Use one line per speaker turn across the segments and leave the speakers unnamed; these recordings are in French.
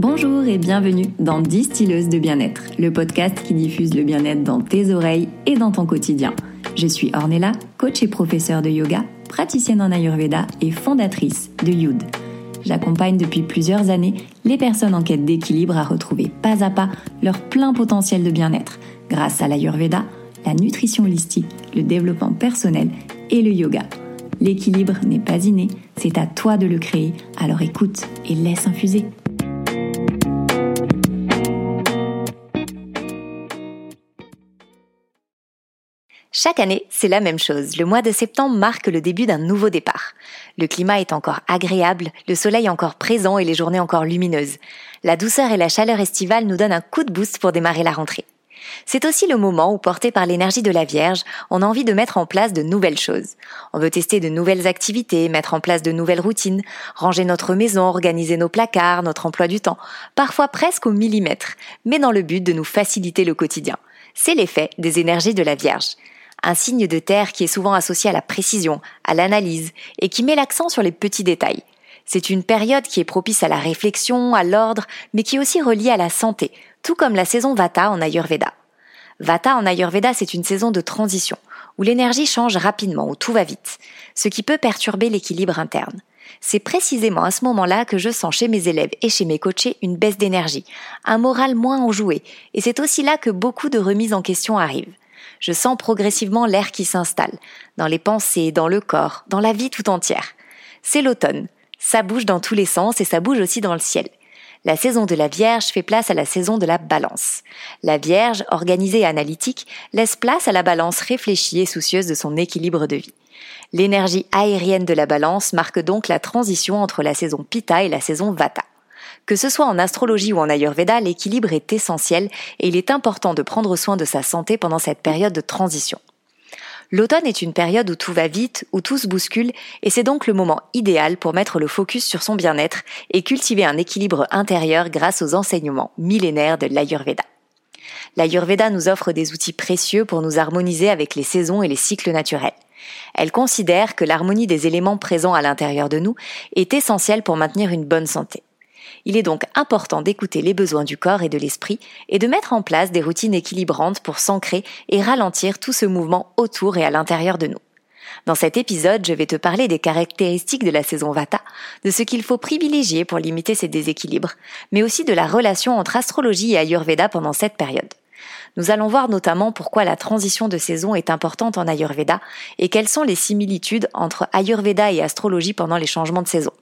Bonjour et bienvenue dans Distilleuse de bien-être, le podcast qui diffuse le bien-être dans tes oreilles et dans ton quotidien. Je suis Ornella, coach et professeure de yoga, praticienne en Ayurveda et fondatrice de Youd. J'accompagne depuis plusieurs années les personnes en quête d'équilibre à retrouver pas à pas leur plein potentiel de bien-être grâce à l'Ayurveda, la nutrition holistique, le développement personnel et le yoga. L'équilibre n'est pas inné, c'est à toi de le créer, alors écoute et laisse infuser.
Chaque année, c'est la même chose. Le mois de septembre marque le début d'un nouveau départ. Le climat est encore agréable, le soleil encore présent et les journées encore lumineuses. La douceur et la chaleur estivale nous donnent un coup de boost pour démarrer la rentrée. C'est aussi le moment où, porté par l'énergie de la Vierge, on a envie de mettre en place de nouvelles choses. On veut tester de nouvelles activités, mettre en place de nouvelles routines, ranger notre maison, organiser nos placards, notre emploi du temps, parfois presque au millimètre, mais dans le but de nous faciliter le quotidien. C'est l'effet des énergies de la Vierge un signe de terre qui est souvent associé à la précision, à l'analyse, et qui met l'accent sur les petits détails. C'est une période qui est propice à la réflexion, à l'ordre, mais qui est aussi reliée à la santé, tout comme la saison Vata en Ayurveda. Vata en Ayurveda, c'est une saison de transition, où l'énergie change rapidement, où tout va vite, ce qui peut perturber l'équilibre interne. C'est précisément à ce moment-là que je sens chez mes élèves et chez mes coachés une baisse d'énergie, un moral moins enjoué, et c'est aussi là que beaucoup de remises en question arrivent je sens progressivement l'air qui s'installe, dans les pensées, dans le corps, dans la vie tout entière. C'est l'automne. Ça bouge dans tous les sens et ça bouge aussi dans le ciel. La saison de la Vierge fait place à la saison de la Balance. La Vierge, organisée et analytique, laisse place à la Balance réfléchie et soucieuse de son équilibre de vie. L'énergie aérienne de la Balance marque donc la transition entre la saison Pitta et la saison Vata. Que ce soit en astrologie ou en Ayurveda, l'équilibre est essentiel et il est important de prendre soin de sa santé pendant cette période de transition. L'automne est une période où tout va vite, où tout se bouscule, et c'est donc le moment idéal pour mettre le focus sur son bien-être et cultiver un équilibre intérieur grâce aux enseignements millénaires de l'Ayurveda. L'Ayurveda nous offre des outils précieux pour nous harmoniser avec les saisons et les cycles naturels. Elle considère que l'harmonie des éléments présents à l'intérieur de nous est essentielle pour maintenir une bonne santé. Il est donc important d'écouter les besoins du corps et de l'esprit et de mettre en place des routines équilibrantes pour s'ancrer et ralentir tout ce mouvement autour et à l'intérieur de nous. Dans cet épisode, je vais te parler des caractéristiques de la saison Vata, de ce qu'il faut privilégier pour limiter ces déséquilibres, mais aussi de la relation entre astrologie et Ayurveda pendant cette période. Nous allons voir notamment pourquoi la transition de saison est importante en Ayurveda et quelles sont les similitudes entre Ayurveda et astrologie pendant les changements de saison.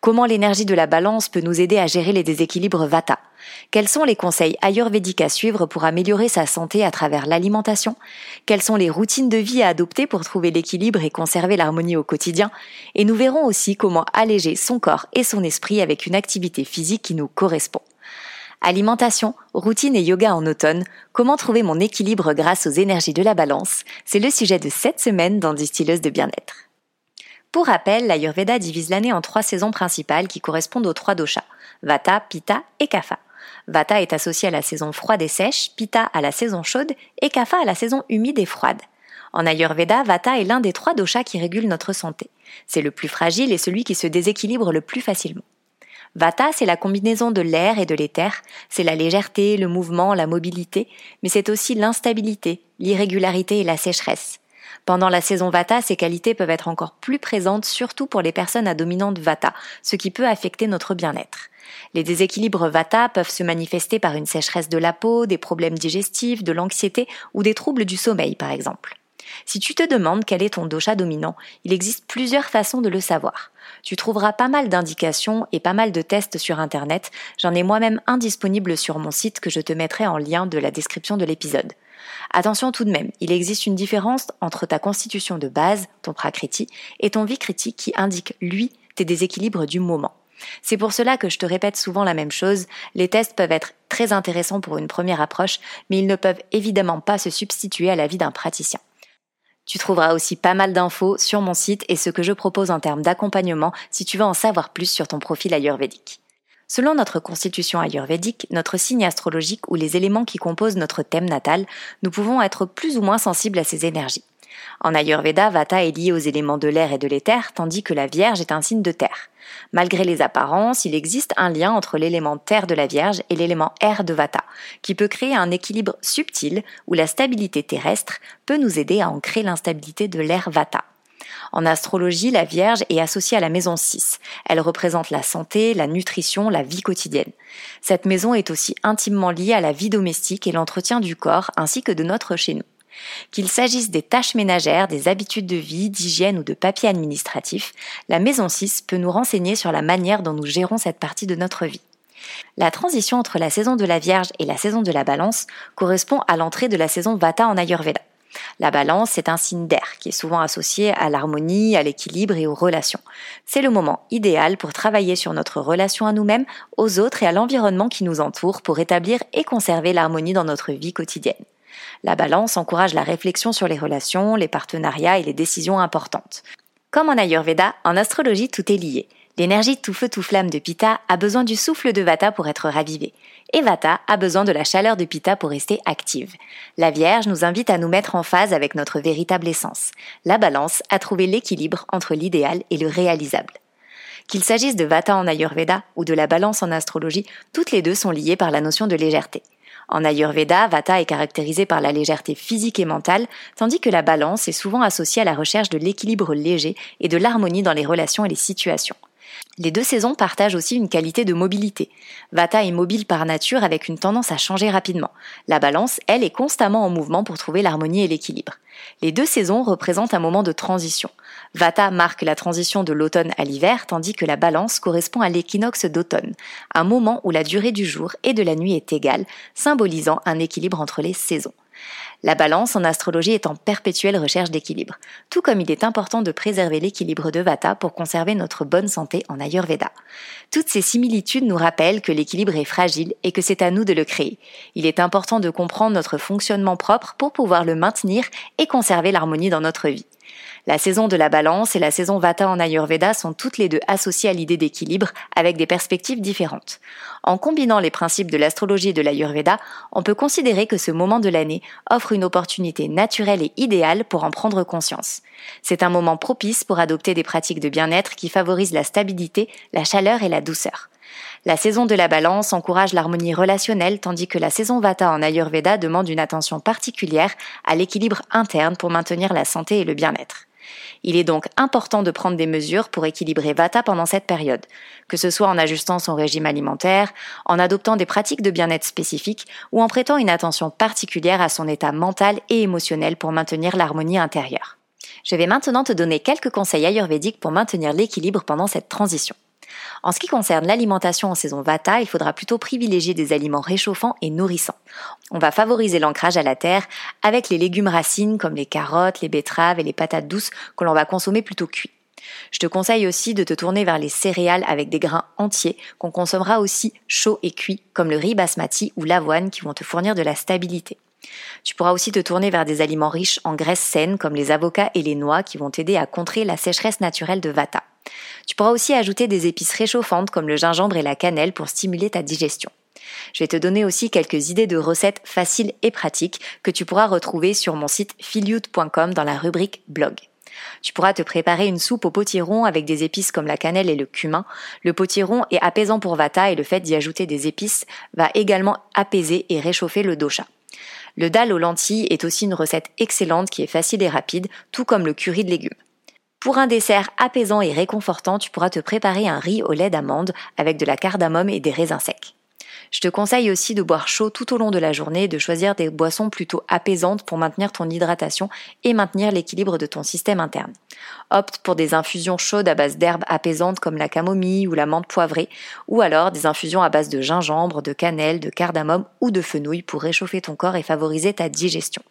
Comment l'énergie de la balance peut nous aider à gérer les déséquilibres Vata? Quels sont les conseils ayurvédiques à suivre pour améliorer sa santé à travers l'alimentation? Quelles sont les routines de vie à adopter pour trouver l'équilibre et conserver l'harmonie au quotidien? Et nous verrons aussi comment alléger son corps et son esprit avec une activité physique qui nous correspond. Alimentation, routine et yoga en automne, comment trouver mon équilibre grâce aux énergies de la balance, c'est le sujet de cette semaine dans Distilleuse de bien-être. Pour rappel, l'Ayurveda divise l'année en trois saisons principales qui correspondent aux trois doshas, Vata, Pitta et Kapha. Vata est associé à la saison froide et sèche, Pitta à la saison chaude et Kapha à la saison humide et froide. En Ayurveda, Vata est l'un des trois doshas qui régulent notre santé. C'est le plus fragile et celui qui se déséquilibre le plus facilement. Vata, c'est la combinaison de l'air et de l'éther, c'est la légèreté, le mouvement, la mobilité, mais c'est aussi l'instabilité, l'irrégularité et la sécheresse. Pendant la saison Vata, ces qualités peuvent être encore plus présentes, surtout pour les personnes à dominante Vata, ce qui peut affecter notre bien-être. Les déséquilibres Vata peuvent se manifester par une sécheresse de la peau, des problèmes digestifs, de l'anxiété ou des troubles du sommeil, par exemple. Si tu te demandes quel est ton dosha dominant, il existe plusieurs façons de le savoir. Tu trouveras pas mal d'indications et pas mal de tests sur Internet. J'en ai moi-même un disponible sur mon site que je te mettrai en lien de la description de l'épisode. Attention tout de même, il existe une différence entre ta constitution de base, ton prakriti, et ton vie critique qui indique, lui, tes déséquilibres du moment. C'est pour cela que je te répète souvent la même chose, les tests peuvent être très intéressants pour une première approche, mais ils ne peuvent évidemment pas se substituer à la vie d'un praticien. Tu trouveras aussi pas mal d'infos sur mon site et ce que je propose en termes d'accompagnement si tu veux en savoir plus sur ton profil ayurvédique. Selon notre constitution ayurvédique, notre signe astrologique ou les éléments qui composent notre thème natal, nous pouvons être plus ou moins sensibles à ces énergies. En Ayurveda, Vata est lié aux éléments de l'air et de l'éther, tandis que la Vierge est un signe de terre. Malgré les apparences, il existe un lien entre l'élément terre de la Vierge et l'élément air de Vata, qui peut créer un équilibre subtil où la stabilité terrestre peut nous aider à ancrer l'instabilité de l'air Vata. En astrologie, la Vierge est associée à la maison 6. Elle représente la santé, la nutrition, la vie quotidienne. Cette maison est aussi intimement liée à la vie domestique et l'entretien du corps ainsi que de notre chez nous. Qu'il s'agisse des tâches ménagères, des habitudes de vie, d'hygiène ou de papier administratif, la maison 6 peut nous renseigner sur la manière dont nous gérons cette partie de notre vie. La transition entre la saison de la Vierge et la saison de la Balance correspond à l'entrée de la saison Vata en Ayurveda. La balance, c'est un signe d'air qui est souvent associé à l'harmonie, à l'équilibre et aux relations. C'est le moment idéal pour travailler sur notre relation à nous-mêmes, aux autres et à l'environnement qui nous entoure pour établir et conserver l'harmonie dans notre vie quotidienne. La balance encourage la réflexion sur les relations, les partenariats et les décisions importantes. Comme en Ayurveda, en astrologie, tout est lié. L'énergie tout feu tout flamme de Pitta a besoin du souffle de Vata pour être ravivée. Et Vata a besoin de la chaleur de Pitta pour rester active. La Vierge nous invite à nous mettre en phase avec notre véritable essence. La balance a trouvé l'équilibre entre l'idéal et le réalisable. Qu'il s'agisse de Vata en Ayurveda ou de la balance en astrologie, toutes les deux sont liées par la notion de légèreté. En Ayurveda, Vata est caractérisé par la légèreté physique et mentale, tandis que la balance est souvent associée à la recherche de l'équilibre léger et de l'harmonie dans les relations et les situations. Les deux saisons partagent aussi une qualité de mobilité. Vata est mobile par nature avec une tendance à changer rapidement. La balance, elle, est constamment en mouvement pour trouver l'harmonie et l'équilibre. Les deux saisons représentent un moment de transition. Vata marque la transition de l'automne à l'hiver, tandis que la balance correspond à l'équinoxe d'automne, un moment où la durée du jour et de la nuit est égale, symbolisant un équilibre entre les saisons. La balance en astrologie est en perpétuelle recherche d'équilibre, tout comme il est important de préserver l'équilibre de Vata pour conserver notre bonne santé en Ayurveda. Toutes ces similitudes nous rappellent que l'équilibre est fragile et que c'est à nous de le créer. Il est important de comprendre notre fonctionnement propre pour pouvoir le maintenir et conserver l'harmonie dans notre vie. La saison de la balance et la saison Vata en Ayurveda sont toutes les deux associées à l'idée d'équilibre avec des perspectives différentes. En combinant les principes de l'astrologie et de l'Ayurveda, on peut considérer que ce moment de l'année offre une opportunité naturelle et idéale pour en prendre conscience. C'est un moment propice pour adopter des pratiques de bien-être qui favorisent la stabilité, la chaleur et la douceur. La saison de la balance encourage l'harmonie relationnelle tandis que la saison Vata en Ayurveda demande une attention particulière à l'équilibre interne pour maintenir la santé et le bien-être. Il est donc important de prendre des mesures pour équilibrer Vata pendant cette période, que ce soit en ajustant son régime alimentaire, en adoptant des pratiques de bien-être spécifiques ou en prêtant une attention particulière à son état mental et émotionnel pour maintenir l'harmonie intérieure. Je vais maintenant te donner quelques conseils ayurvédiques pour maintenir l'équilibre pendant cette transition. En ce qui concerne l'alimentation en saison Vata, il faudra plutôt privilégier des aliments réchauffants et nourrissants. On va favoriser l'ancrage à la terre avec les légumes racines comme les carottes, les betteraves et les patates douces que l'on va consommer plutôt cuits. Je te conseille aussi de te tourner vers les céréales avec des grains entiers qu'on consommera aussi chauds et cuits comme le riz basmati ou l'avoine qui vont te fournir de la stabilité. Tu pourras aussi te tourner vers des aliments riches en graisses saines comme les avocats et les noix qui vont t'aider à contrer la sécheresse naturelle de Vata. Tu pourras aussi ajouter des épices réchauffantes comme le gingembre et la cannelle pour stimuler ta digestion. Je vais te donner aussi quelques idées de recettes faciles et pratiques que tu pourras retrouver sur mon site filiute.com dans la rubrique blog. Tu pourras te préparer une soupe au potiron avec des épices comme la cannelle et le cumin. Le potiron est apaisant pour Vata et le fait d'y ajouter des épices va également apaiser et réchauffer le dosha. Le dal aux lentilles est aussi une recette excellente qui est facile et rapide, tout comme le curry de légumes. Pour un dessert apaisant et réconfortant, tu pourras te préparer un riz au lait d'amande avec de la cardamome et des raisins secs. Je te conseille aussi de boire chaud tout au long de la journée et de choisir des boissons plutôt apaisantes pour maintenir ton hydratation et maintenir l'équilibre de ton système interne. Opte pour des infusions chaudes à base d'herbes apaisantes comme la camomille ou la menthe poivrée, ou alors des infusions à base de gingembre, de cannelle, de cardamome ou de fenouil pour réchauffer ton corps et favoriser ta digestion.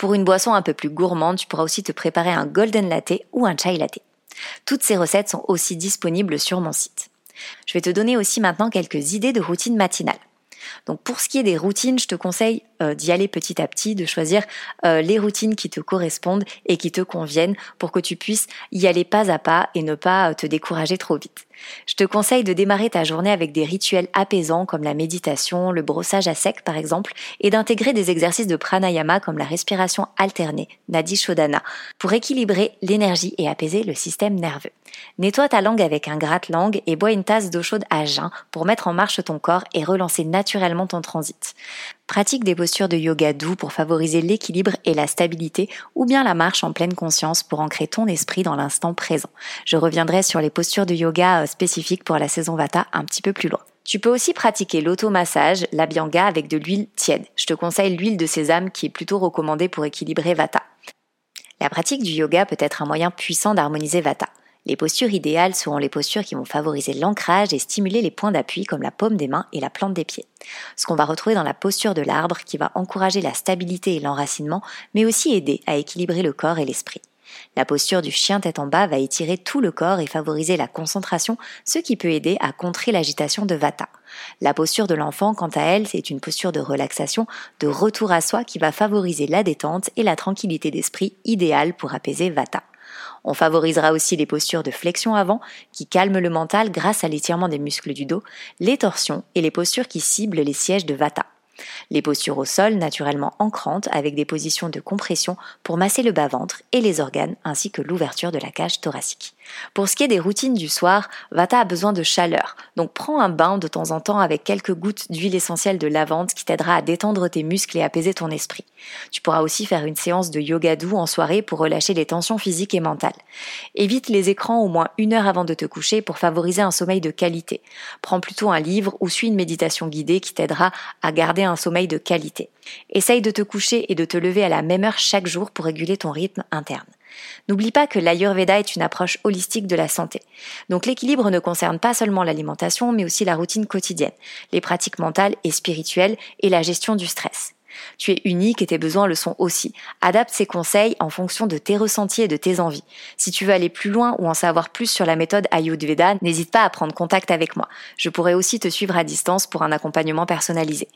Pour une boisson un peu plus gourmande, tu pourras aussi te préparer un golden latte ou un chai latte. Toutes ces recettes sont aussi disponibles sur mon site. Je vais te donner aussi maintenant quelques idées de routine matinale. Donc pour ce qui est des routines, je te conseille euh, d'y aller petit à petit, de choisir euh, les routines qui te correspondent et qui te conviennent pour que tu puisses y aller pas à pas et ne pas te décourager trop vite. Je te conseille de démarrer ta journée avec des rituels apaisants comme la méditation, le brossage à sec par exemple, et d'intégrer des exercices de pranayama comme la respiration alternée, Nadi Shodhana, pour équilibrer l'énergie et apaiser le système nerveux. Nettoie ta langue avec un gratte-langue et bois une tasse d'eau chaude à jeun pour mettre en marche ton corps et relancer naturellement ton transit. Pratique des postures de yoga doux pour favoriser l'équilibre et la stabilité ou bien la marche en pleine conscience pour ancrer ton esprit dans l'instant présent. Je reviendrai sur les postures de yoga euh, spécifiques pour la saison Vata un petit peu plus loin. Tu peux aussi pratiquer l'automassage, la bianga avec de l'huile tiède. Je te conseille l'huile de sésame qui est plutôt recommandée pour équilibrer Vata. La pratique du yoga peut être un moyen puissant d'harmoniser Vata. Les postures idéales seront les postures qui vont favoriser l'ancrage et stimuler les points d'appui comme la paume des mains et la plante des pieds. Ce qu'on va retrouver dans la posture de l'arbre qui va encourager la stabilité et l'enracinement, mais aussi aider à équilibrer le corps et l'esprit. La posture du chien tête en bas va étirer tout le corps et favoriser la concentration, ce qui peut aider à contrer l'agitation de Vata. La posture de l'enfant, quant à elle, c'est une posture de relaxation, de retour à soi qui va favoriser la détente et la tranquillité d'esprit idéale pour apaiser Vata. On favorisera aussi les postures de flexion avant, qui calment le mental grâce à l'étirement des muscles du dos, les torsions et les postures qui ciblent les sièges de Vata. Les postures au sol naturellement ancrantes avec des positions de compression pour masser le bas-ventre et les organes ainsi que l'ouverture de la cage thoracique. Pour ce qui est des routines du soir, Vata a besoin de chaleur, donc prends un bain de temps en temps avec quelques gouttes d'huile essentielle de lavande qui t'aidera à détendre tes muscles et apaiser ton esprit. Tu pourras aussi faire une séance de yoga doux en soirée pour relâcher les tensions physiques et mentales. Évite les écrans au moins une heure avant de te coucher pour favoriser un sommeil de qualité. Prends plutôt un livre ou suis une méditation guidée qui t'aidera à garder un sommeil de qualité. Essaye de te coucher et de te lever à la même heure chaque jour pour réguler ton rythme interne. N'oublie pas que l'Ayurveda est une approche holistique de la santé. Donc l'équilibre ne concerne pas seulement l'alimentation, mais aussi la routine quotidienne, les pratiques mentales et spirituelles et la gestion du stress. Tu es unique et tes besoins le sont aussi. Adapte ces conseils en fonction de tes ressentis et de tes envies. Si tu veux aller plus loin ou en savoir plus sur la méthode Ayurveda, n'hésite pas à prendre contact avec moi. Je pourrais aussi te suivre à distance pour un accompagnement personnalisé.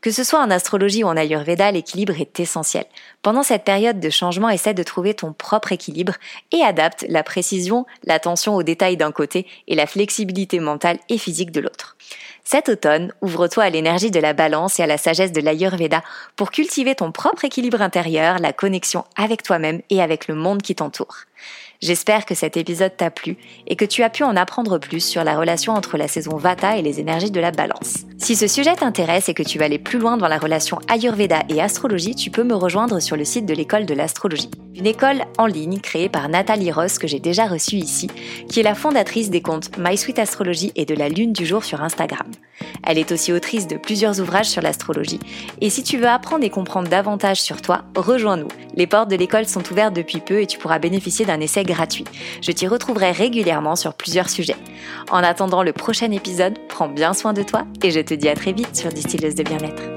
Que ce soit en astrologie ou en Ayurveda, l'équilibre est essentiel. Pendant cette période de changement, essaie de trouver ton propre équilibre et adapte la précision, l'attention aux détails d'un côté et la flexibilité mentale et physique de l'autre. Cet automne, ouvre-toi à l'énergie de la balance et à la sagesse de l'Ayurveda pour cultiver ton propre équilibre intérieur, la connexion avec toi-même et avec le monde qui t'entoure. J'espère que cet épisode t'a plu et que tu as pu en apprendre plus sur la relation entre la saison Vata et les énergies de la balance. Si ce sujet t'intéresse et que tu veux aller plus loin dans la relation Ayurveda et astrologie, tu peux me rejoindre sur le site de l'école de l'astrologie. Une école en ligne créée par Nathalie Ross que j'ai déjà reçue ici, qui est la fondatrice des comptes My Sweet Astrologie et de la Lune du jour sur Instagram. Elle est aussi autrice de plusieurs ouvrages sur l'astrologie. Et si tu veux apprendre et comprendre davantage sur toi, rejoins-nous. Les portes de l'école sont ouvertes depuis peu et tu pourras bénéficier d'un essai gratuit. Je t'y retrouverai régulièrement sur plusieurs sujets. En attendant le prochain épisode, prends bien soin de toi et je te dis à très vite sur Distilleuse de bien-être.